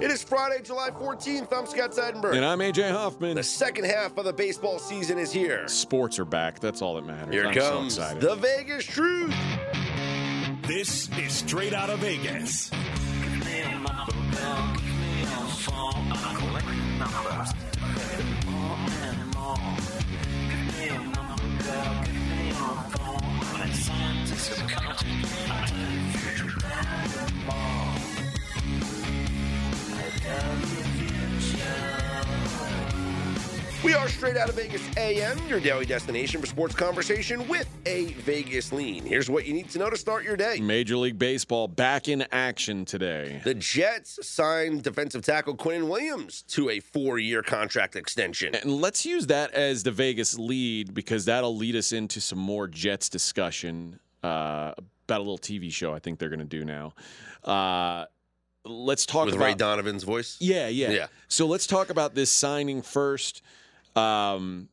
It is Friday, July 14th. I'm Scott Seidenberg. And I'm AJ Hoffman. The second half of the baseball season is here. Sports are back. That's all that matters. Here I'm comes so the Vegas Truth. This is straight out of Vegas. We are straight out of Vegas AM, your daily destination for sports conversation with a Vegas lean. Here's what you need to know to start your day. Major League Baseball back in action today. The Jets signed defensive tackle Quinnen Williams to a four year contract extension. And let's use that as the Vegas lead because that'll lead us into some more Jets discussion uh, about a little TV show I think they're going to do now. Uh, let's talk With about Ray Donovan's voice? Yeah, yeah, Yeah. So let's talk about this signing first. Um,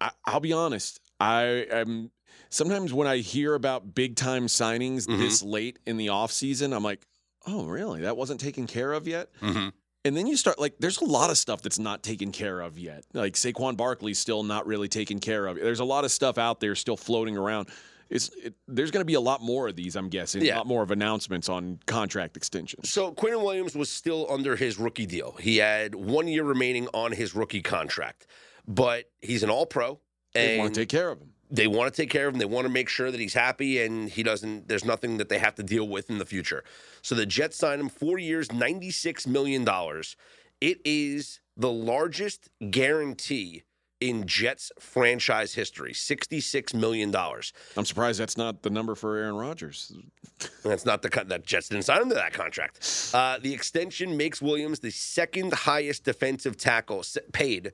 I, I'll be honest. I am sometimes when I hear about big time signings Mhm. this late in the off season, I'm like, oh, really? That wasn't taken care of yet. Mm-hmm. And then you start like, there's a lot of stuff that's not taken care of yet. Like Saquon Barkley's still not really taken care of. There's a lot of stuff out there still floating around. It's it, there's going to be a lot more of these, I'm guessing. Yeah. A lot more of announcements on contract extensions. So Quinnen Williams was still under his rookie deal. He had one year remaining on his rookie contract, but he's an All Pro, They want to take care of him. they want to take care of him. They want to make sure that he's happy and he doesn't. There's nothing that they have to deal with in the future. So the Jets signed him four years, ninety six million dollars. It is the largest guarantee in Jets franchise history, sixty six million dollars. I'm surprised that's not the number for Aaron Rodgers. That's not the cut that Jets didn't sign him to that contract. Uh, the extension makes Williams the second highest defensive tackle paid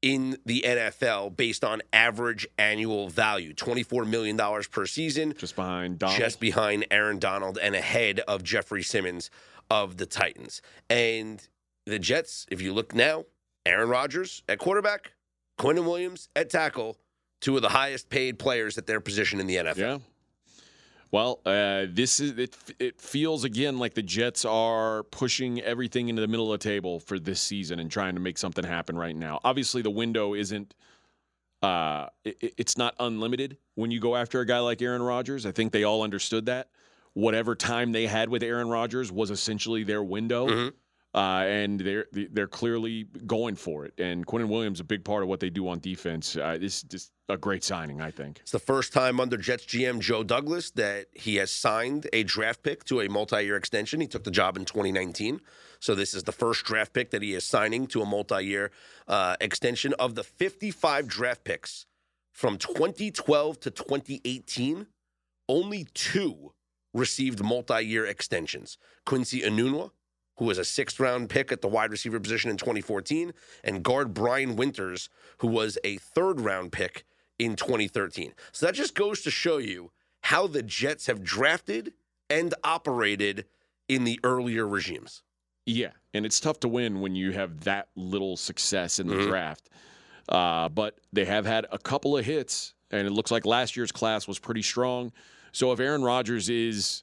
in the NFL based on average annual value, twenty four million dollars per season, Just behind Donald. just behind Aaron Donald and ahead of Jeffrey Simmons of the Titans. And the Jets, if you look now, Aaron Rodgers at quarterback, Quinnen Williams at tackle, two of the highest paid players at their position in the NFL. Yeah. Well, uh, this is it. It feels again like the Jets are pushing everything into the middle of the table for this season and trying to make something happen right now. Obviously, the window isn't. Uh, it, it's not unlimited when you go after a guy like Aaron Rodgers. I think they all understood that. Whatever time they had with Aaron Rodgers was essentially their window. Mhm. Uh, and they're they're clearly going for it. And Quinnen Williams a big part of what they do on defense. Uh, this is just a great signing, I think. It's the first time under Jets GM Joe Douglas that he has signed a draft pick to a multi-year extension. He took the job in 2019, so this is the first draft pick that he is signing to a multi-year uh, extension. Of the 55 draft picks from 2012 to 2018, only two received multi-year extensions. Quincy Enunwa, who was a sixth-round pick at the wide receiver position in 2014, and guard Brian Winters, who was a third-round pick in 2013. So that just goes to show you how the Jets have drafted and operated in the earlier regimes. Yeah, and it's tough to win when you have that little success in the Mhm. draft. Uh, but they have had a couple of hits, and it looks like last year's class was pretty strong. So if Aaron Rodgers is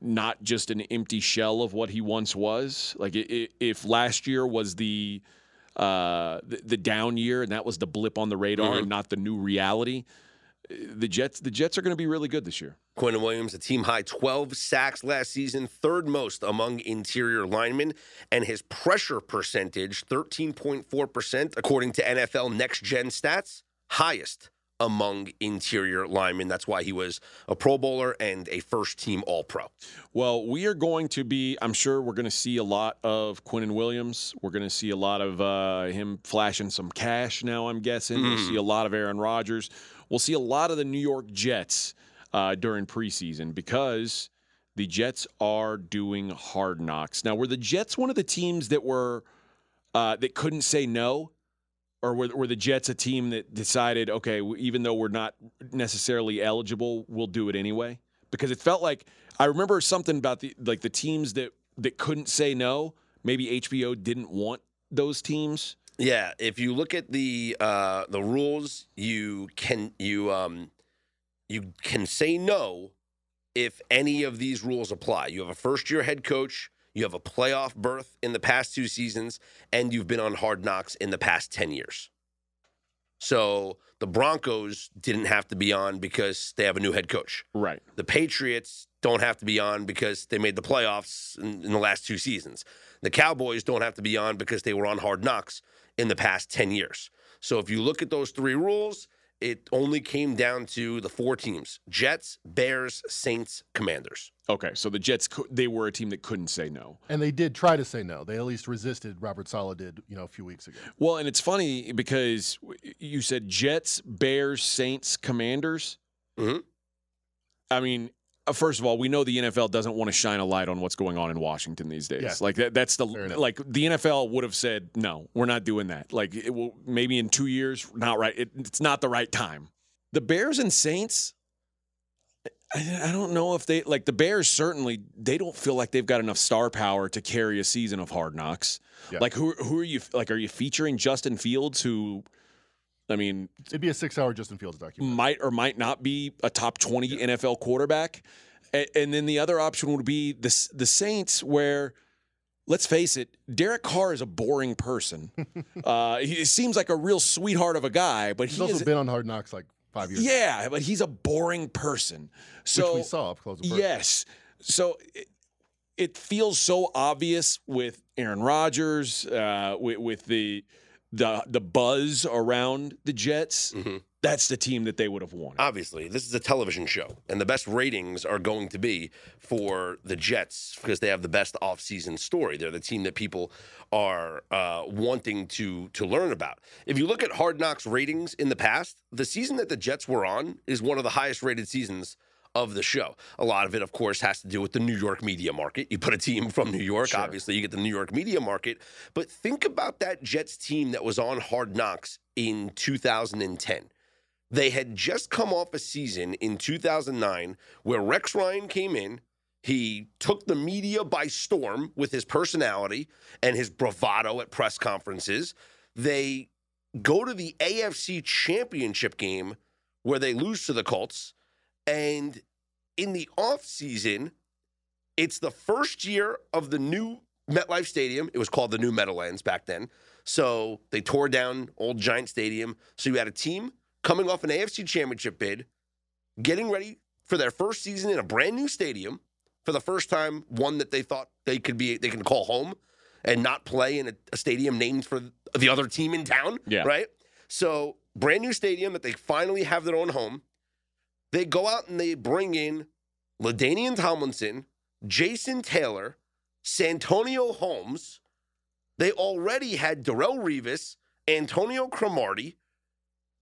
not just an empty shell of what he once was, like i- i- if last year was the uh, the, the down year and that was the blip on the radar Mhm. and not the new reality, the Jets the Jets are going to be really good this year. Quinnen Williams, a team high 12 sacks last season, third most among interior linemen, and his pressure percentage, 13.4%, according to NFL Next Gen Stats, highest among interior linemen. That's why he was a Pro Bowler and a first team All Pro. Well, we are going to be, I'm sure we're going to see a lot of Quinnen Williams. We're going to see a lot of uh, him flashing some cash now, I'm guessing. We'll Mhm. see a lot of Aaron Rodgers. We'll see a lot of the New York Jets uh, during preseason because the Jets are doing hard knocks. Now, were the Jets one of the teams that were uh, that couldn't say no? Or were, were the Jets a team that decided, okay, even though we're not necessarily eligible, we'll do it anyway? Because it felt like I remember something about the like the teams that that couldn't say no. Maybe HBO didn't want those teams. Yeah, if you look at the uh, the rules, you can you um you can say no if any of these rules apply. You have a first year head coach, you have a playoff berth in the past two seasons, and you've been on hard knocks in the past 10 years. So the Broncos didn't have to be on because they have a new head coach. Right. The Patriots don't have to be on because they made the playoffs in, in, the last two seasons. The Cowboys don't have to be on because they were on hard knocks in the past 10 years. So if you look at those three rules, it only came down to the four teams Jets, Bears, Saints, Commanders. Okay, so the Jets, they were a team that couldn't say no. And they did try to say no. They at least resisted. Robert Saleh did, you know, a few weeks ago. Well, and it's funny because you said Jets, Bears, Saints, Commanders. Mm-hmm. I mean, Uh, first of all, we know the NFL doesn't want to shine a light on what's going on in Washington these days. Yeah. Like that, that's the like the NFL would have said, no, we're not doing that. Like it will maybe in two years, not right. It, it's not the right time. The Bears and Saints. I, I don't know if they like the Bears. Certainly, they don't feel like they've got enough star power to carry a season of Hard Knocks. Yeah. Like who who are you like? Are you featuring Justin Fields, who I mean, it'd be a six-hour Justin Fields documentary. Might or might not be a top twenty yeah. NFL quarterback, and, and, then the other option would be the the Saints, where let's face it, Derek Carr is a boring person. uh, he seems like a real sweetheart of a guy, but he's he also is, been on Hard Knocks like five years. Yeah, ago. but he's a boring person. So Which we saw up close. Yes, so. It, it feels so obvious with Aaron Rodgers, uh, with, with the the the buzz around the Jets, mm-hmm. that's the team that they would have won. Obviously, this is a television show, and the best ratings are going to be for the Jets because they have the best offseason story. They're the team that people are uh, wanting to to learn about. If you look at Hard Knocks ratings in the past, the season that the Jets were on is one of the highest rated seasons of the show. A lot of it, of course, has to do with the New York media market. You put a team from New York, sure. obviously, you get the New York media market. But think about that Jets team that was on Hard Knocks in 2010. They had just come off a season in 2009 where Rex Ryan came in. He took the media by storm with his personality and his bravado at press conferences. They go to the AFC championship game where they lose to the Colts. And in the offseason, it's the first year of the new MetLife Stadium. It was called the new Meadowlands back then. So they tore down old Giant Stadium. So you had a team coming off an AFC championship bid, getting ready for their first season in a brand new stadium for the first time, one that they thought they could be they can call home and not play in a, a stadium named for the other team in town. Yeah. Right? So brand new stadium that they finally have their own home. They go out and they bring in LaDainian Tomlinson, Jason Taylor, Santonio Holmes. They already had Darrelle Revis, Antonio Cromartie.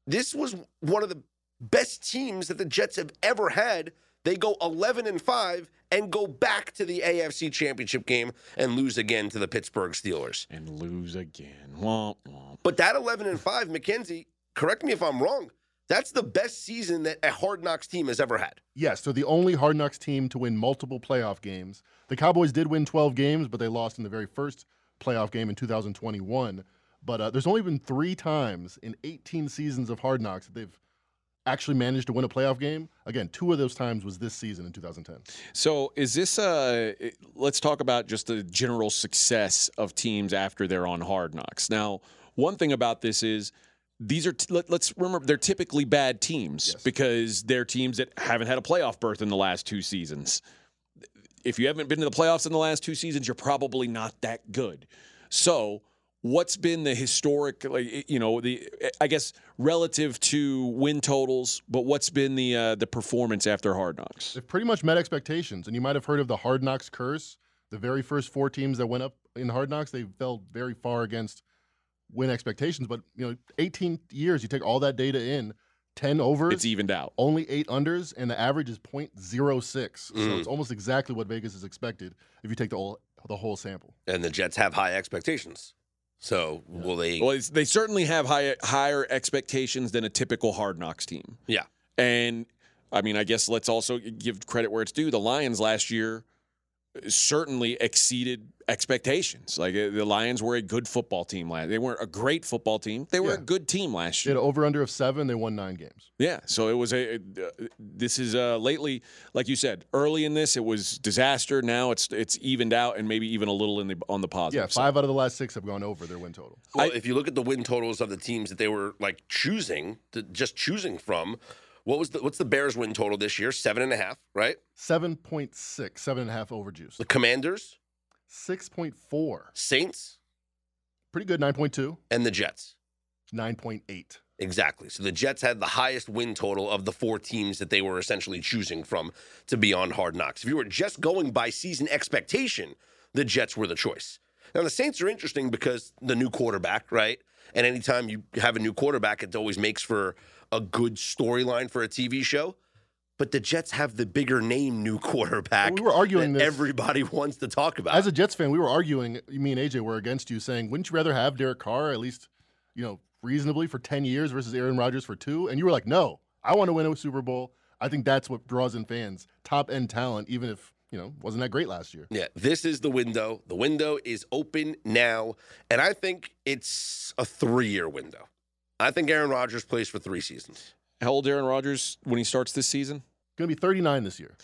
This was one of the best teams that the Jets have ever had. They go 11 and 5 and go back to the AFC Championship game and lose again to the Pittsburgh Steelers. And lose again. Womp, womp. But that 11 and 5, Mackenzie, correct me if I'm wrong. That's the best season that a Hard Knocks team has ever had. Yes, they're the only Hard Knocks team to win multiple playoff games. The Cowboys did win 12 games, but they lost in the very first playoff game in 2021. But uh, there's only been three times in 18 seasons of Hard Knocks that they've actually managed to win a playoff game. Again, two of those times was this season in 2010. So, is this uh let's talk about just the general success of teams after they're on Hard Knocks. Now, one thing about this is these are t- let, us remember they're typically bad teams yes. because they're teams that haven't had a playoff berth in the last two seasons. If you haven't been to the playoffs in the last two seasons, you're probably not that good. So, what's been the historic like you know the I guess relative to win totals, but what's been the uh, the performance after Hard Knocks? They've pretty much met expectations, and you might have heard of the Hard Knocks curse. The very first four teams that went up in Hard Knocks, they fell very far against win expectations. But you know, 18 years, you take all that data in, 10 overs, it's evened out. Only eight unders, and the average is 0.06. Mm. So it's almost exactly what Vegas is expected if you take the whole the whole sample. And the Jets have high expectations. So yeah. will they? Well, they certainly have high, higher expectations than a typical Hard Knocks team. Yeah, and I mean, I guess let's also give credit where it's due. The Lions last year certainly exceeded expectations. Like uh, the Lions were a good football team last. They weren't a great football team. They were a good team last They had year. an over under of seven. They won nine games. Yeah, so it was a. Uh, this is uh, lately, like you said, early in this it was disaster. Now it's it's evened out and maybe even a little in the on the positive. Yeah, side. five out of the last six have gone over their win total. Well, I- if you look at the win totals of the teams that they were like choosing, to, just choosing from, what was the what's the Bears win total this year? Seven and a half, right? 7.6, seven and a half over juice. The Commanders, 6.4. Saints, Pretty good, 9.2. and the Jets. 9.8. Exactly. So the Jets had the highest win total of the four teams that they were essentially choosing from to be on Hard Knocks. If you were just going by season expectation, the Jets were the choice. Now the Saints are interesting because the new quarterback, right? And anytime you have a new quarterback, it always makes for a good storyline for a TV show. But the Jets have the bigger name new quarterback. Well, we were arguing that this- everybody wants to talk about. As a Jets fan, we were arguing, me and AJ were against you, saying, wouldn't you rather have Derek Carr at least, you know, reasonably for 10 years versus Aaron Rodgers for two? And you were like, no, I want to win a Super Bowl. I think that's what draws in fans. Top end talent, even if, you know, wasn't that great last year. Yeah, this is the window. The window is open now, and I think it's a three-year window. I think Aaron Rodgers plays for three seasons. How old Aaron Rodgers when he starts this season? Going to be 39 this year.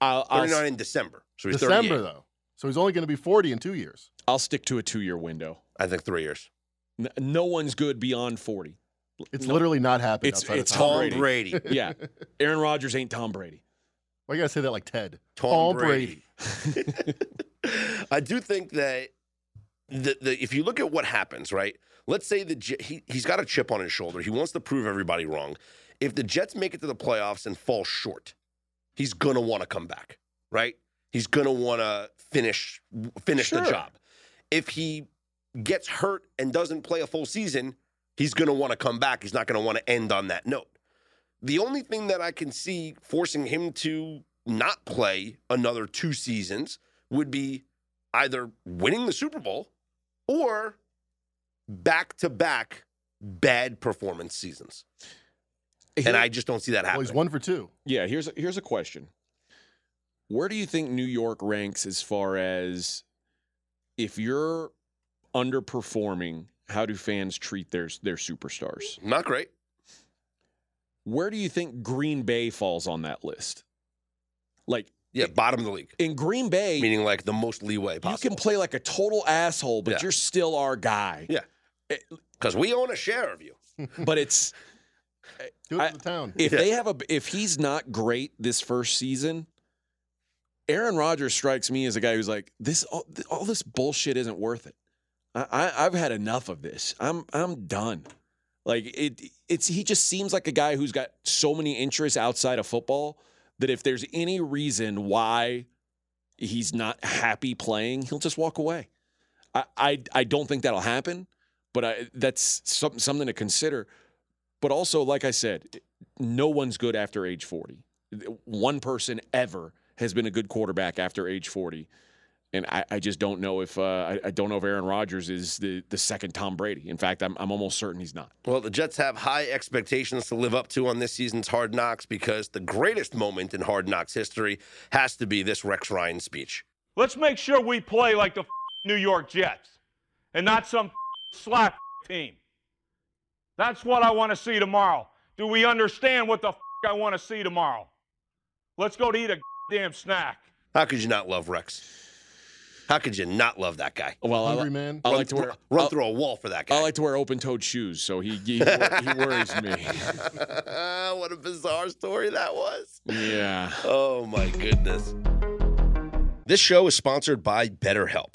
I'll, I'll, Thirty-nine in December, so he's December, though. So he's only going to be 40 in two years. I'll stick to a two-year window. I think three years. N- No one's good beyond forty. It's No. literally not happening. It's- outside it's of Tom Tom Tom Brady. Brady. Yeah, Aaron Rodgers ain't Tom Brady. Why you got to say that like Ted? Tom Brady. I do think that the, the if you look at what happens, right? Let's say the J- he he's got a chip on his shoulder. He wants to prove everybody wrong. If the Jets make it to the playoffs and fall short, he's gonna want to come back, right? He's gonna want to finish finish the job. If he gets hurt and doesn't play a full season, he's gonna want to come back. He's not gonna want to end on that note. The only thing that I can see forcing him to not play another two seasons would be either winning the Super Bowl or back to back bad performance seasons. Here- And I just don't see that Well, happening. he's one for two. Yeah, here's a, here's a question. Where do you think New York ranks as far as if you're underperforming, how do fans treat their their superstars? Not great. Where do you think Green Bay falls on that list? Like Yeah, bottom of the league. in Green Bay, Meaning like the most leeway you can play like a total asshole, but Yeah. you're still our guy. Yeah. Eh, because we own a share of you. But it's Do it I- the town. if Yeah. they have a if he's not great this first season, Aaron Rodgers strikes me as a guy who's like this all, all this bullshit isn't worth it. I, I I've had enough of this. I'm I'm done. Like it it's he just seems like a guy who's got so many interests outside of football that if there's any reason why he's not happy playing, he'll just walk away. I I, I don't think that'll happen, but I, that's something something to consider. But also, like I said, no one's good after age 40. One person ever has been a good quarterback after age 40. And I, I just don't know if uh, I, I don't know if Aaron Rodgers is the, the second Tom Brady. In fact, I'm, I'm almost certain he's not. Well, the Jets have high expectations to live up to on this season's Hard Knocks because the greatest moment in Hard Knocks history has to be this Rex Ryan speech. Let's make sure we play like the New York Jets and not some slap team. That's what I want to see tomorrow. Do we understand what the I want to see tomorrow? Let's go to eat a damn snack. How could you not love Rex? How could you not love that guy? Well, I, Hungry li- man. I run, like to wear run I- through a wall for that guy. I like to wear open-toed shoes, so he he, he worries me. what a bizarre story that was. Yeah. Oh my goodness. This show is sponsored by BetterHelp.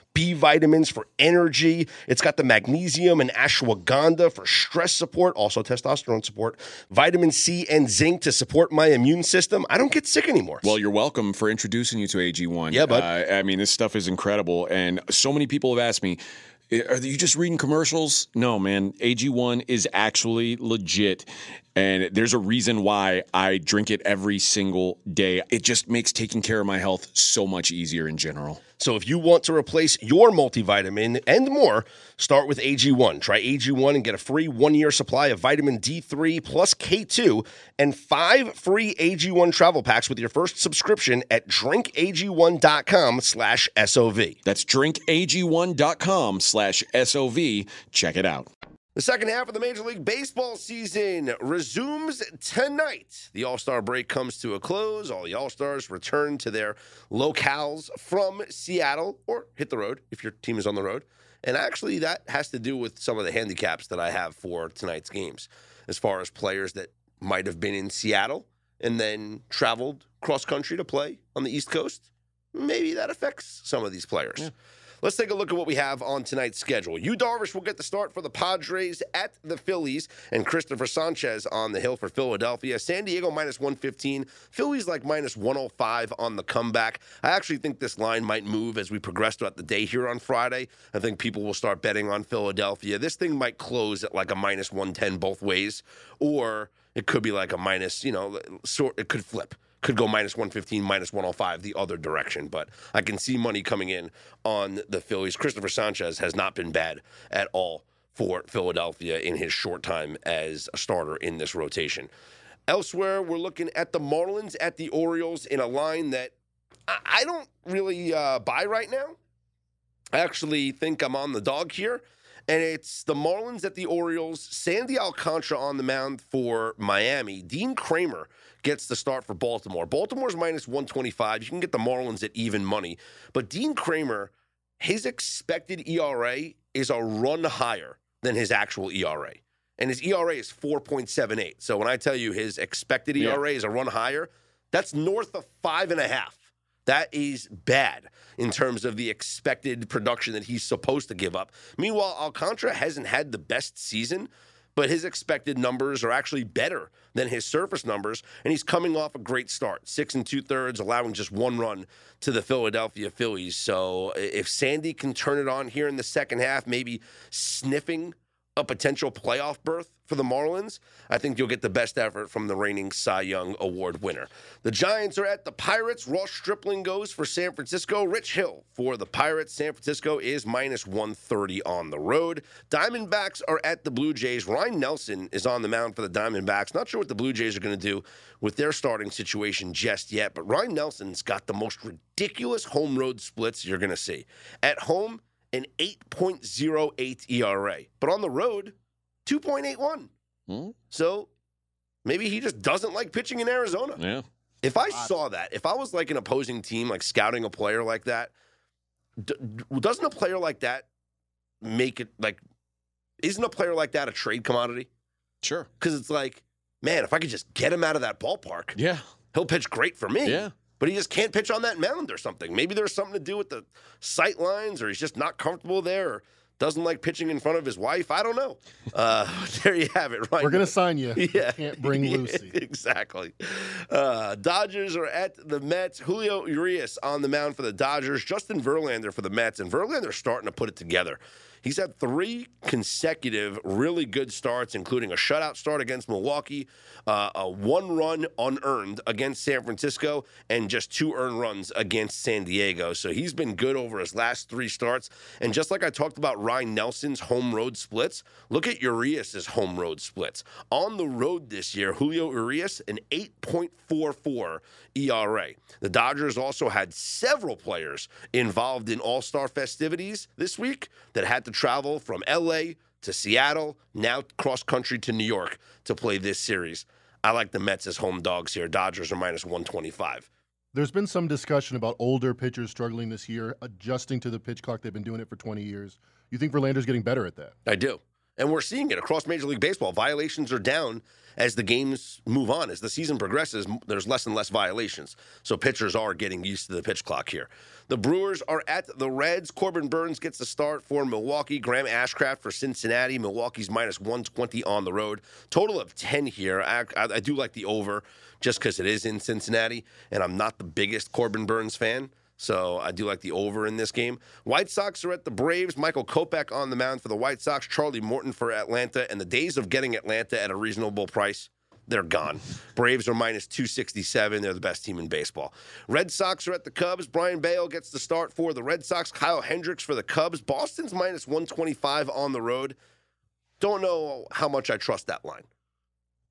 B vitamins for energy. It's got the magnesium and ashwagandha for stress support, also testosterone support, vitamin C and zinc to support my immune system. I don't get sick anymore. Well, you're welcome for introducing you to AG1. Yeah, bud. Uh, I mean, this stuff is incredible. And so many people have asked me, are you just reading commercials? No, man. AG1 is actually legit. And there's a reason why I drink it every single day. It just makes taking care of my health so much easier in general. So if you want to replace your multivitamin and more, start with AG1. Try AG1 and get a free one-year supply of vitamin D3 plus K2 and five free AG1 travel packs with your first subscription at drinkag1.com slash SOV. That's drinkag1.com slash SOV. Check it out. The second half of the Major League Baseball season resumes tonight. The All Star break comes to a close. All the All Stars return to their locales from Seattle or hit the road if your team is on the road. And actually, that has to do with some of the handicaps that I have for tonight's games, as far as players that might have been in Seattle and then traveled cross country to play on the East Coast. Maybe that affects some of these players. Yeah. Let's take a look at what we have on tonight's schedule. Yu Darvish will get the start for the Padres at the Phillies, and Cristopher Sanchez on the hill for Philadelphia. San Diego minus 115. Phillies like minus 105 on the comeback. I actually think this line might move as we progress throughout the day here on Friday. I think people will start betting on Philadelphia. This thing might close at like a minus 110 both ways, or it could be like a minus, you know, sort it could flip could go minus 115, minus 105 the other direction. But I can see money coming in on the Phillies. Cristopher Sanchez has not been bad at all for Philadelphia in his short time as a starter in this rotation. Elsewhere, we're looking at the Marlins at the Orioles in a line that I don't really uh, buy right now. I actually think I'm on the dog here. And it's the Marlins at the Orioles, Sandy Alcantara on the mound for Miami, Dean Kremer gets the start for Baltimore. Baltimore's minus 125. You can get the Marlins at even money. But Dean Kremer, his expected ERA is a run higher than his actual ERA. And his ERA is 4.78. So when I tell you his expected ERA yeah. is a run higher, that's north of five and a half. That is bad in terms of the expected production that he's supposed to give up. Meanwhile, Alcantara hasn't had the best season, but his expected numbers are actually better than his surface numbers, and he's coming off a great start, six and two thirds, allowing just one run to the Philadelphia Phillies. So if Sandy can turn it on here in the second half, maybe sniffing a potential playoff berth for the Marlins, I think you'll get the best effort from the reigning Cy Young Award winner. The Giants are at the Pirates. Ross Stripling goes for San Francisco. Rich Hill for the Pirates. San Francisco is minus 130 on the road. Diamondbacks are at the Blue Jays. Ryne Nelson is on the mound for the Diamondbacks. Not sure what the Blue Jays are going to do with their starting situation just yet, but Ryne Nelson's got the most ridiculous home road splits you're going to see. At home, an 8.08 ERA, but on the road, 2.81. Hmm? So maybe he just doesn't like pitching in Arizona. Yeah. If I saw that, if I was like an opposing team, like scouting a player like that, d- doesn't a player like that make it like, isn't a player like that a trade commodity? Sure. Because it's like, man, if I could just get him out of that ballpark, yeah, he'll pitch great for me. Yeah but he just can't pitch on that mound or something. Maybe there's something to do with the sight lines or he's just not comfortable there or doesn't like pitching in front of his wife. I don't know. Uh, there you have it. Right. We're gonna sign you. Yeah. Can't bring Yeah, Lucy. exactly. Uh, Dodgers are at the Mets. Julio Urias on the mound for the Dodgers. Justin Verlander for the Mets. And Verlander's starting to put it together. He's had three consecutive really good starts, including a shutout start against Milwaukee, uh, a one run unearned against San Francisco, and just two earned runs against San Diego. So he's been good over his last three starts. And just like I talked about Ryne Nelson's home road splits, look at Urias's home road splits. On the road this year, Julio Urias, an 8.44 ERA. The Dodgers also had several players involved in All Star festivities this week that had to travel from LA to Seattle, now cross country to New York to play this series. I like the Mets as home dogs here. Dodgers are minus 125. There's been some discussion about older pitchers struggling this year, adjusting to the pitch clock. They've been doing it for 20 years. You think Verlander's getting better at that? I do. And we're seeing it across Major League Baseball. Violations are down as the games move on. As the season progresses, there's less and less violations. So pitchers are getting used to the pitch clock here. The Brewers are at the Reds. Corbin Burnes gets the start for Milwaukee. Graham Ashcraft for Cincinnati. Milwaukee's minus 120 on the road. Total of 10 here. I, I, I do like the over just because it is in Cincinnati, and I'm not the biggest Corbin Burnes fan. So I do like the over in this game. White Sox are at the Braves. Michael Kopech on the mound for the White Sox. Charlie Morton for Atlanta. And the days of getting Atlanta at a reasonable price, they're gone. Braves are minus 267. They're the best team in baseball. Red Sox are at the Cubs. Brayan Bello gets the start for the Red Sox. Kyle Hendricks for the Cubs. Boston's minus 125 on the road. Don't know how much I trust that line.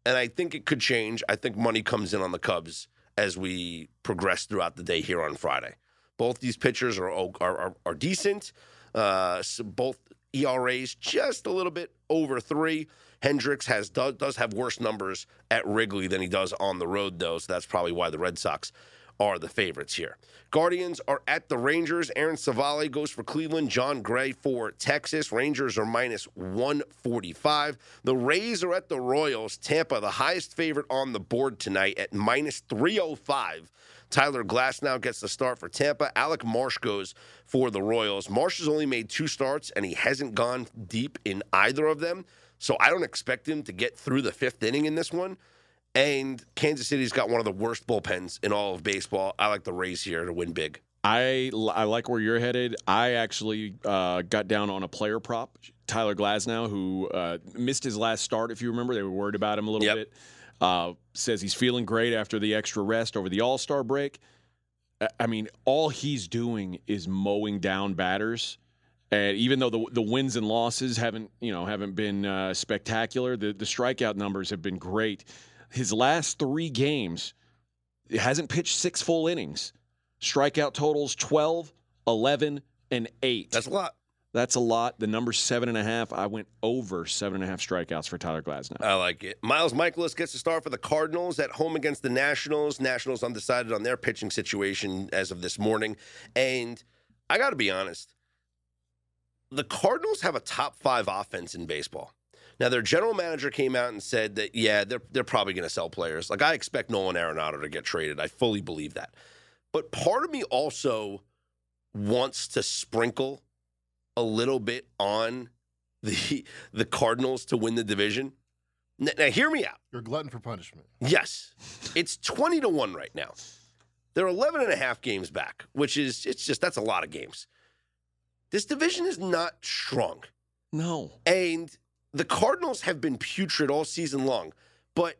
And I think it could change. I think money comes in on the Cubs as we progress throughout the day here on Friday. Both these pitchers are are, are, are decent. Uh, so both ERAs just a little bit over three. Hendricks has does, does have worse numbers at Wrigley than he does on the road, though. So that's probably why the Red Sox are the favorites here. Guardians are at the Rangers. Aaron Civale goes for Cleveland. Jon Gray for Texas. Rangers are minus 145. The Rays are at the Royals. Tampa, the highest favorite on the board tonight at minus 305. Tyler Glasnow gets the start for Tampa. Alec Marsh goes for the Royals. Marsh has only made two starts, and he hasn't gone deep in either of them. So I don't expect him to get through the fifth inning in this one. And Kansas City's got one of the worst bullpens in all of baseball. I like the Rays here to win big. I, I like where you're headed. I actually uh, got down on a player prop, Tyler Glasnow, who uh, missed his last start. If you remember, they were worried about him a little Yep. bit. Uh, says he's feeling great after the extra rest over the All Star break. I- I mean, all he's doing is mowing down batters. And even though the the wins and losses haven't you know haven't been uh, spectacular, the the strikeout numbers have been great. His last three games, he hasn't pitched six full innings. Strikeout totals 12, 11, and 8. That's a lot. That's a lot. The number seven and a half. I went over seven and a half strikeouts for Tyler Glasnow. I like it. Miles Mikolas gets the start for the Cardinals at home against the Nationals. Nationals undecided on their pitching situation as of this morning. And I got to be honest, the Cardinals have a top five offense in baseball. Now, their general manager came out and said that, yeah, they're, they're probably going to sell players. Like, I expect Nolan Arenado to get traded. I fully believe that. But part of me also wants to sprinkle a little bit on the the Cardinals to win the division. N- Now, hear me out. You're glutton for punishment. Yes, it's 20 to 1 right now. They're 11 and a half games back, which is, it's just, that's a lot of games. This division is not strong. No. And the Cardinals have been putrid all season long, but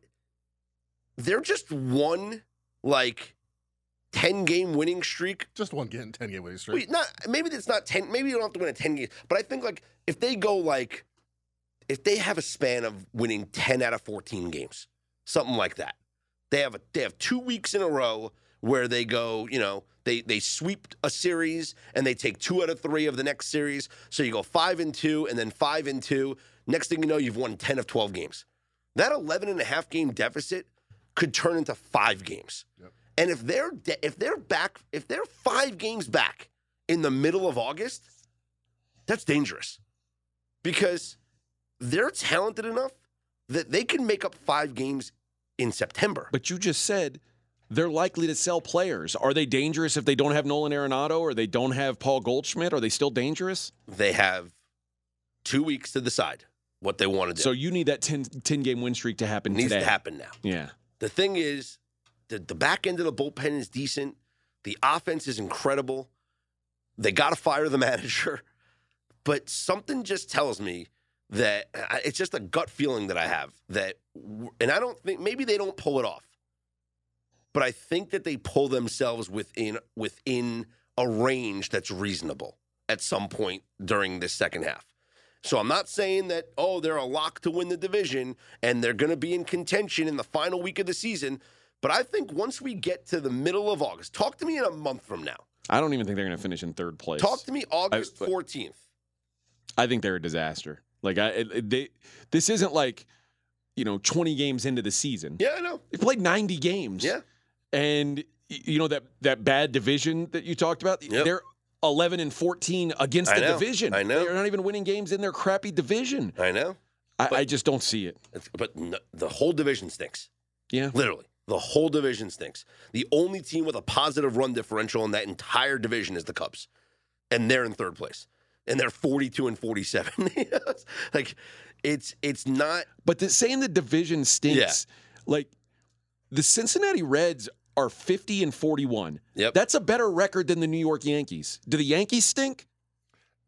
they're just one, like, 10 game winning streak Just one getting 10 game winning streak. Wait, not maybe it's not ten. Maybe you don't have to win a ten game, but I think like if they go like if they have a span of winning ten out of fourteen games, something like that. They have a they have two weeks in a row where they go, you know, they they sweep a series and they take two out of three of the next series. So you go five and two and then five and two. Next thing you know, you've won ten of twelve games. That 11 and a half game deficit could turn into five games. Yep. And if they're de- if they're back, if they're five games back in the middle of August, that's dangerous because they're talented enough that they can make up five games in September. But you just said they're likely to sell players. Are they dangerous if they don't have Nolan Arenado or they don't have Paul Goldschmidt? Are they still dangerous? They have two weeks to decide what they want to do. So you need that 10, 10 game win streak to happen it needs today. to happen now. Yeah. The thing is, the, the back end of the bullpen is decent. The offense is incredible. They got to fire the manager. But something just tells me that it's just a gut feeling that I have that, and I don't think maybe they don't pull it off, but I think that they pull themselves within within a range that's reasonable at some point during this second half. So I'm not saying that oh they're a lock to win the division and they're going to be in contention in the final week of the season, but I think once we get to the middle of August, talk to me in a month from now. I don't even think they're going to finish in third place. Talk to me August I- 14th. I think they're a disaster. Like I, it- they, this isn't like, you know, 20 games into the season. Yeah, I know. They played 90 games. Yeah. And you know that that bad division that you talked about. Yep. They're 11 and 14 against I the know. division. I know. They're not even winning games in their crappy division. I know. I, But- I just don't see it. But no, the whole division stinks. Yeah. Literally. The whole division stinks. The only team with a positive run differential in that entire division is the Cubs. And they're in third place. And they're 42 and 47. like it's it's not But the, saying the division stinks, like the Cincinnati Reds are 50 and 41. Yep. That's a better record than the New York Yankees. Do the Yankees stink?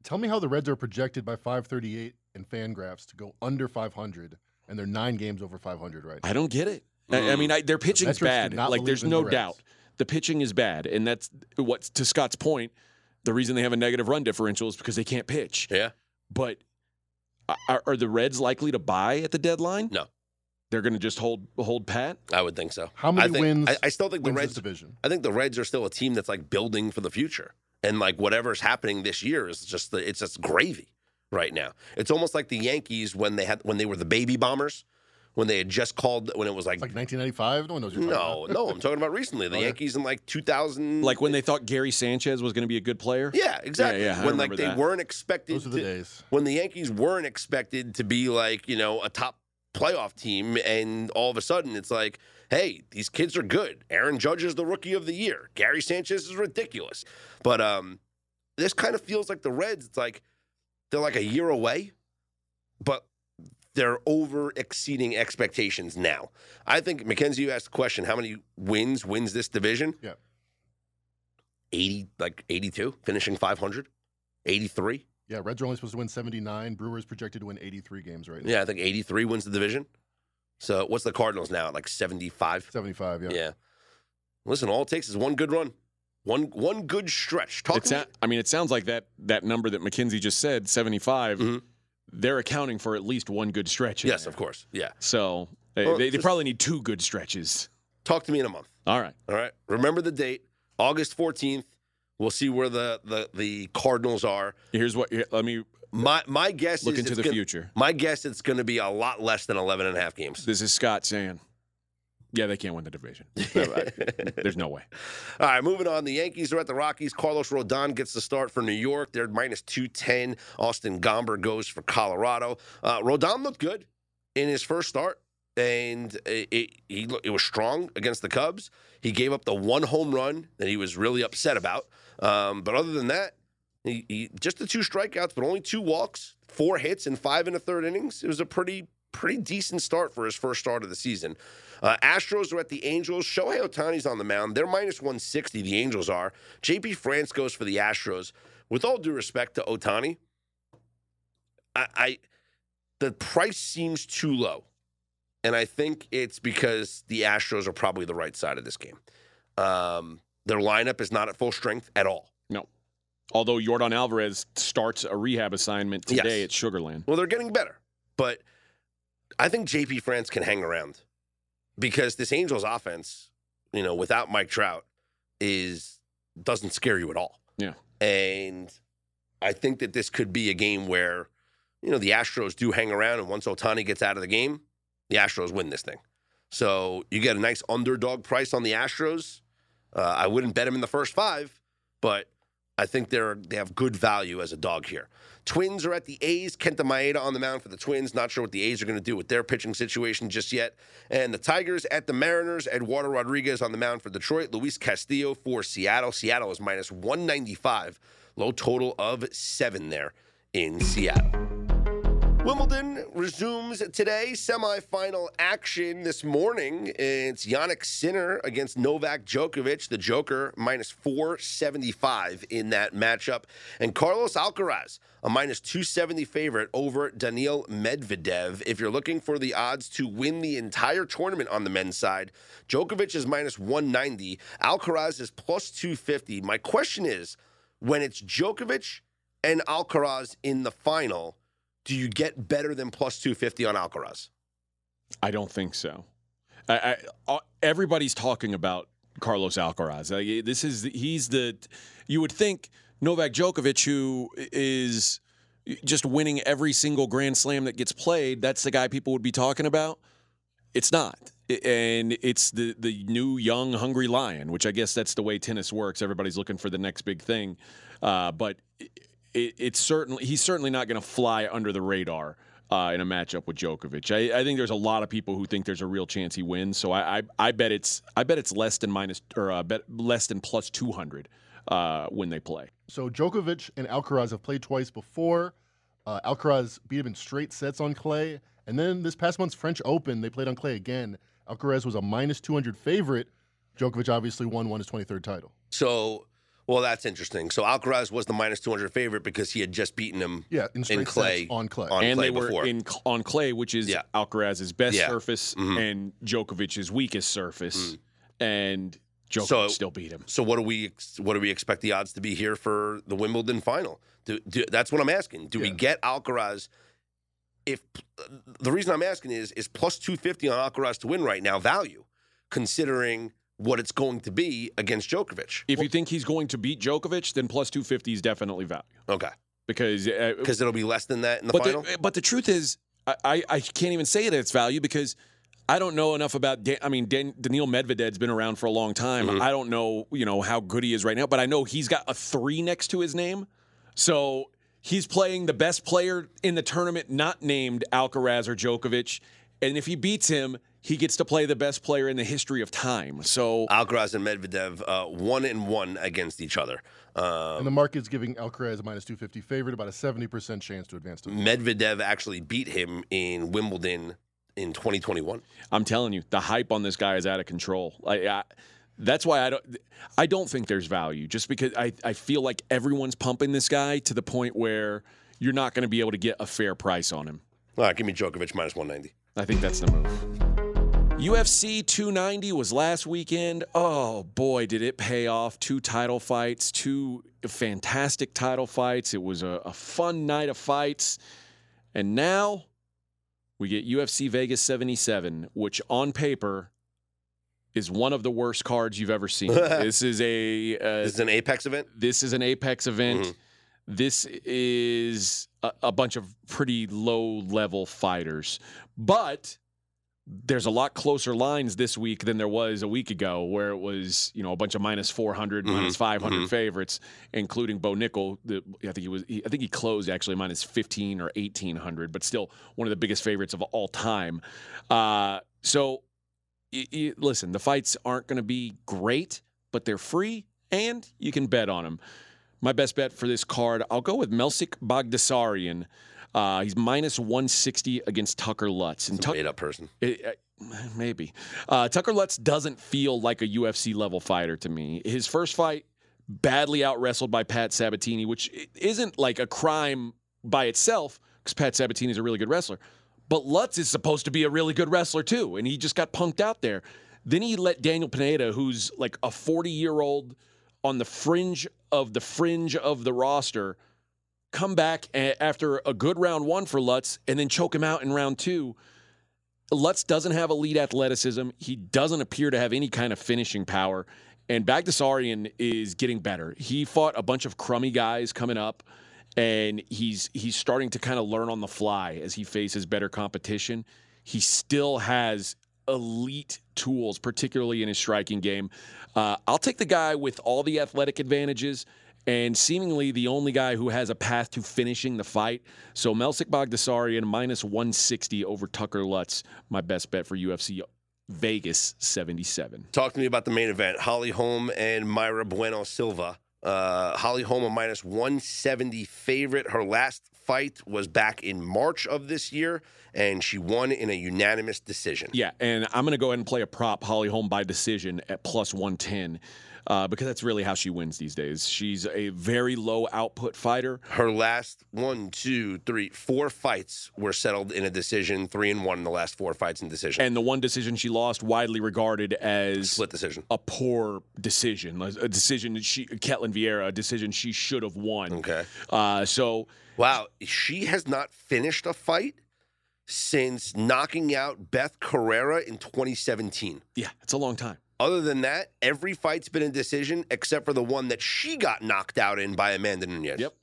Tell me how the Reds are projected by 538 and Fangraphs to go under 500, and they're nine games over 500 right now. I don't get it. I, I Mm. mean, I, their pitching's veterans do bad. Like, there's no the doubt. The pitching is bad. And that's what, to Scott's point, the reason they have a negative run differential is because they can't pitch. yeah. But are, are the Reds likely to buy at the deadline? No. They're going to just hold hold pat? I would think so. How many I think, wins I, I still think the Reds division. I think the Reds are still a team that's like building for the future. And like whatever's happening this year is just the, it's just gravy right now. It's almost like the Yankees when they had when they were the baby bombers, when they had just called when it was like, It's like 1995. No one knows no, talking no, I'm talking about recently. The Okay. Yankees in like 2000 Like when they thought Gary Sanchez was going to be a good player? Yeah, exactly. yeah, I when like they that. weren't expected Those are the to, days. when the Yankees weren't expected to be like, you know, a top playoff team and all of a sudden it's like, hey, these kids are good. Aaron Judge is the rookie of the year. Gary Sanchez is ridiculous. But um this kind of feels like the Reds, it's like they're like a year away, but they're over exceeding expectations now. I think Mackenzie, you asked the question, how many wins wins this division? Yeah. 80, like 82, finishing 500, 83. Yeah, Reds are only supposed to win 79. Brewers projected to win 83 games right now. Yeah, I think 83 wins the division. So what's the Cardinals now like 75? 75, yeah. Yeah. Listen, all it takes is one good run. One one good stretch. Talk It's to me- I mean, it sounds like that that number that Mackenzie just said, 75, Mhm. they're accounting for at least one good stretch. Yes, there. of course. Yeah. So they, Well, they, they probably need two good stretches. Talk to me in a month. All right. All right. Remember the date, August 14th. We'll see where the the, the Cardinals are. Here's what, here- let me My my guess look is into the gonna- future. My guess it's going to be a lot less than 11 and a half games. This is Scott saying, yeah, they can't win the division. There's no way. All right, moving on. The Yankees are at the Rockies. Carlos Rodon gets the start for New York. They're minus 210. Austin Gomber goes for Colorado. Uh, Rodon looked good in his first start, and it, it, he, it was strong against the Cubs. He gave up the one home run that he was really upset about. Um, but other than that, he, he, just the two strikeouts, but only two walks, four hits, and five in the third innings. It was a pretty pretty decent start for his first start of the season. Uh, Astros are at the Angels. Shohei Ohtani's on the mound. They're minus 160, the Angels are. JP France goes for the Astros. With all due respect to Ohtani, I, I the price seems too low. And I think it's because the Astros are probably the right side of this game. Um, their lineup is not at full strength at all. No. Although Yordan Alvarez starts a rehab assignment today Yes. at Sugarland. Well, they're getting better, but I think JP France can hang around because this Angels offense, you know, without Mike Trout, is doesn't scare you at all. Yeah. and I think that this could be a game where, you know, the Astros do hang around, and once Ohtani gets out of the game, the Astros win this thing. So you get a nice underdog price on the Astros. Uh, I wouldn't bet them in the first five, but I think they're they have good value as a dog here. Twins are at the A's. Kenta Maeda on the mound for the Twins. Not sure what the A's are going to do with their pitching situation just yet. And the Tigers at the Mariners. Eduardo Rodriguez on the mound for Detroit. Luis Castillo for Seattle. Seattle is minus 195. Low total of seven there in Seattle. Wimbledon resumes today. Semifinal action this morning. It's Jannik Sinner against Novak Djokovic. The Joker minus 475 in that matchup. And Carlos Alcaraz, a minus 270 favorite over Daniil Medvedev. If you're looking for the odds to win the entire tournament on the men's side, Djokovic is minus 190. Alcaraz is plus 250. My question is when it's Djokovic and Alcaraz in the final, do you get better than plus 250 on Alcaraz? I don't think so. I, I, uh, everybody's talking about Carlos Alcaraz. Like, this is he's the you would think Novak Djokovic, who is just winning every single Grand Slam that gets played, that's the guy people would be talking about. It's not, and it's the the new young hungry lion, which I guess that's the way tennis works. Everybody's looking for the next big thing, uh, but it, it's certainly he's certainly not going to fly under the radar uh, in a matchup with Djokovic. I, I, think there's a lot of people who think there's a real chance he wins. So I, I, I bet it's I bet it's less than minus or uh, bet less than plus two hundred uh, when they play. So Djokovic and Alcaraz have played twice before. Uh, Alcaraz beat him in straight sets on clay, and then this past month's French Open they played on clay again. Alcaraz was a minus two hundred favorite. Djokovic obviously won, won his twenty third title. So well, that's interesting. So Alcaraz was the minus 200 favorite because he had just beaten him yeah, in, in clay on clay. On and clay they were before. in on clay, which is yeah. Alcaraz's best yeah. surface mm-hmm. and Djokovic's weakest surface. Mm. And Djokovic so, still beat him. So what do we what do we expect the odds to be here for the Wimbledon final? Do, do, that's what I'm asking. Do yeah. we get Alcaraz if the reason I'm asking is is plus 250 on Alcaraz to win right now value considering what it's going to be against Djokovic. If you think he's going to beat Djokovic, then plus 250 is definitely value. Okay. Because because uh, it'll be less than that in the but final. The, but the truth is, I, I can't even say that it's value because I don't know enough about. Dan, I mean, Dan, Daniil Medvedev's been around for a long time. Mm-hmm. I don't know, you know, how good he is right now, but I know he's got a three next to his name, so he's playing the best player in the tournament, not named Alcaraz or Djokovic, and if he beats him, he gets to play the best player in the history of time. So Alcaraz and Medvedev, uh, one and one against each other. Um, and the market's giving Alcaraz a minus 250 favorite, about a 70% chance to advance to the Medvedev actually beat him in Wimbledon in 2021. I'm telling you, the hype on this guy is out of control. I, I, that's why I don't I don't think there's value just because I, I feel like everyone's pumping this guy to the point where you're not going to be able to get a fair price on him. All right, give me Djokovic minus 190. I think that's the move. UFC 290 was last weekend. Oh boy, did it pay off. Two title fights, two fantastic title fights. It was a, a fun night of fights. And now we get UFC Vegas 77, which on paper is one of the worst cards you've ever seen. this is a uh, this is an Apex event. This is an Apex event. Mm-hmm. This is a, a bunch of pretty low level fighters, but there's a lot closer lines this week than there was a week ago, where it was you know a bunch of minus 400, mm-hmm. minus 500 mm-hmm. favorites, including Bo Nickal. The, I think he was, he, I think he closed actually minus 15 or 1800, but still one of the biggest favorites of all time. Uh, so, y- y- listen, the fights aren't going to be great, but they're free, and you can bet on them. My best bet for this card, I'll go with Melsik Baghdasaryan. Uh, he's minus 160 against Tucker Lutz. And Tucker, made up person. It, uh, maybe. Uh, Tucker Lutz doesn't feel like a UFC level fighter to me. His first fight, badly out wrestled by Pat Sabatini, which isn't like a crime by itself because Pat Sabatini is a really good wrestler. But Lutz is supposed to be a really good wrestler too, and he just got punked out there. Then he let Daniel Pineda, who's like a 40 year old on the fringe of the fringe of the roster, come back after a good round one for Lutz and then choke him out in round two. Lutz doesn't have elite athleticism. He doesn't appear to have any kind of finishing power. And Baghdasaryan is getting better. He fought a bunch of crummy guys coming up, and he's he's starting to kind of learn on the fly as he faces better competition. He still has elite tools, particularly in his striking game. Uh, I'll take the guy with all the athletic advantages and seemingly the only guy who has a path to finishing the fight. So Melsik Baghdasaryan minus 160 over Tucker Lutz, my best bet for UFC Vegas 77. Talk to me about the main event. Holly Holm and Mayra Bueno Silva Uh, Holly Holm a minus 170 favorite. Her last fight was back in March of this year, and she won in a unanimous decision. Yeah, and I'm going to go ahead and play a prop Holly Holm by decision at plus 110 uh, because that's really how she wins these days. She's a very low output fighter. Her last one, two, three, four fights were settled in a decision. Three and one in the last four fights in decision. And the one decision she lost, widely regarded as Split decision. a poor decision, a decision that she, Ketlin Vieira, a decision she should have won. Okay. Uh, so Wow, she has not finished a fight since knocking out Bethe Correia in 2017. yeah, it's a long time. Other than that, every fight's been a decision except for the one that she got knocked out in by Amanda Nunes. Yep.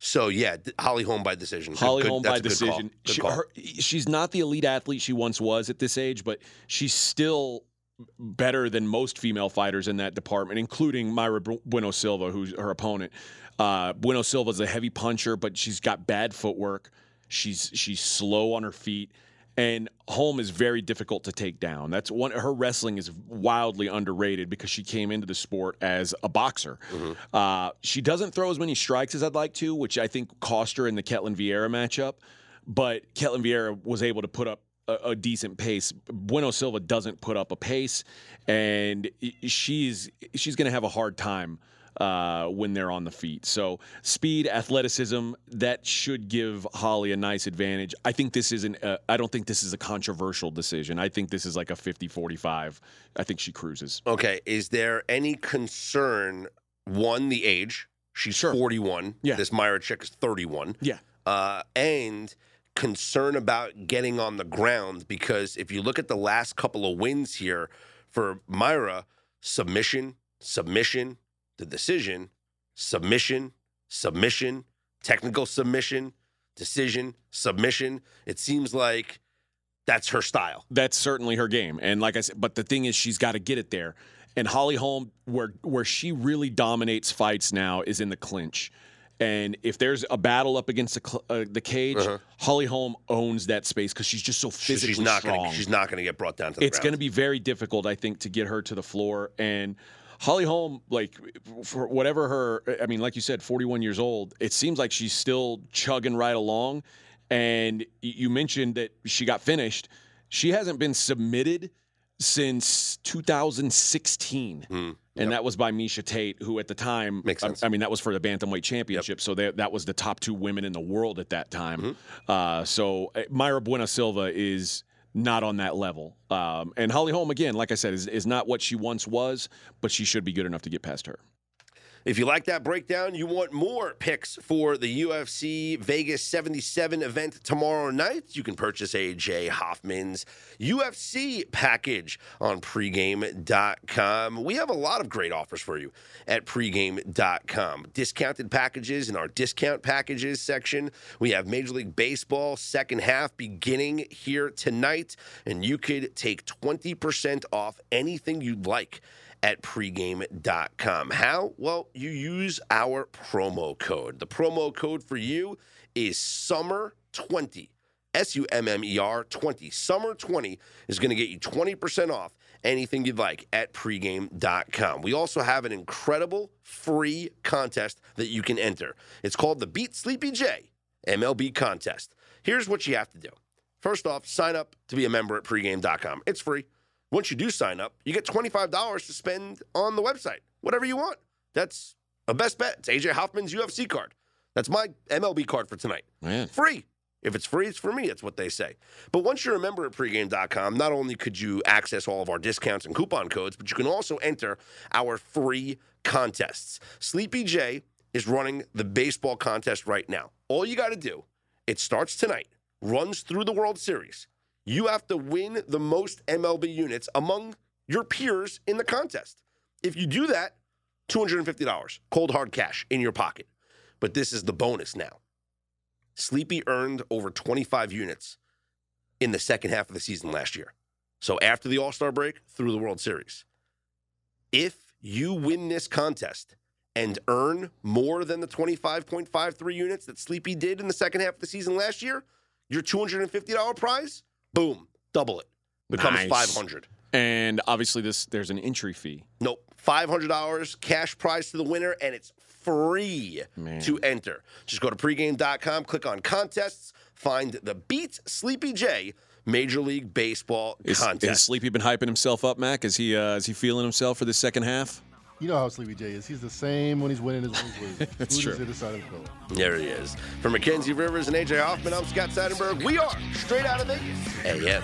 So yeah, Holly Holm by decision. Holly good- Holm by a good call. decision. She, her, she's not the elite athlete she once was at this age, but she's still better than most female fighters in that department, including Mayra Bu- Bueno Silva, who's her opponent. Uh, bueno Silva's a heavy puncher, but she's got bad footwork. She's she's slow on her feet. And Holm is very difficult to take down. That's one. Her wrestling is wildly underrated because she came into the sport as a boxer. Uh, she doesn't throw as many strikes as I'd like to, which I think cost her in the Ketlin Vieira matchup. But Ketlin Vieira was able to put up a, a decent pace. Bueno Silva doesn't put up a pace, and she's she's going to have a hard time uh, when they're on the feet. So speed, athleticism, that should give Holly a nice advantage. I think this isn't. Uh, I don't think this is a controversial decision. I think this is like a 50-45. I think she cruises. Okay, is there any concern? One, the age. She's Sure. 41. Yeah. This Mayra chick is 31. Yeah. Uh, and concern about getting on the ground because if you look at the last couple of wins here for Mayra, submission, submission, the decision, submission, submission, technical submission, decision, submission. It seems like that's her style. that's certainly her game. And like I said, but the thing is, she's got to get it there. And Holly Holm, where where she really dominates fights now, is in the clinch. And if there's a battle up against the cl- uh, the cage, Uh-huh. Holly Holm owns that space because she's just so physically she's not strong. gonna she's not gonna get brought down to the it's going to be very difficult, I think, to get her to the floor. And Holly Holm, like for whatever her, I mean, like you said, 41 years old. It seems like she's still chugging right along. And you mentioned that she got finished. She hasn't been submitted since 2016. Hmm. And that was by Miesha Tate, who at the time, Makes I- sense. I, mean, that was for the bantamweight championship. So they, that was the top two women in the world at that time. Mm-hmm. Uh, so uh, Mayra Bueno Silva is not on that level. Um, and Holly Holm, again, like I said, is, is not what she once was, but she should be good enough to get past her. If you like that breakdown, you want more picks for the UFC Vegas 77 event tomorrow night, you can purchase AJ Hoffman's UFC package on pregame.com. We have a lot of great offers for you at pregame.com. Discounted packages in our discount packages section. We have Major League Baseball second half beginning here tonight, and you could take 20% off anything you'd like at pregame.com. How? Well, you use our promo code. The promo code for you is SUMMER20. S U M M E R 20. Summer 20 is going to get you 20% off anything you'd like at pregame.com. We also have an incredible free contest that you can enter. It's called the Beat Sleepy J MLB contest. Here's what you have to do. First off, sign up to be a member at pregame.com. It's free. Once you do sign up, you get $25 to spend on the website, whatever you want. That's a best bet. It's AJ Hoffman's UFC card. That's my MLB card for tonight. Man. Free. If it's free, it's for me. That's what they say. But once you're a member at pregame.com, not only could you access all of our discounts and coupon codes, but you can also enter our free contests. Sleepy J is running the baseball contest right now. All you got to do, it starts tonight, runs through the World Series. You have to win the most MLB units among your peers in the contest. If you do that, $250 cold hard cash in your pocket. But this is the bonus now. Sleepy earned over 25 units in the second half of the season last year. So after the All Star break, through the World Series. If you win this contest and earn more than the 25.53 units that Sleepy did in the second half of the season last year, your $250 prize, boom, double it. Becomes Nice. 500. And obviously, this there's an entry fee. Nope, $500 cash prize to the winner, and it's free Man. to enter. Just go to pregame.com, click on contests, find the Beat Sleepy J Major League Baseball Is, contest. is Sleepy been hyping himself up, Mac? Is he uh, is he feeling himself for the second half? You know how Sleepy J is. He's the same when he's winning as when he's losing. That's true. the other side of the pillow. There he is. For Mackenzie Rivers and AJ Hoffman, I'm Scott Seidenberg. We are straight out of Vegas. AM.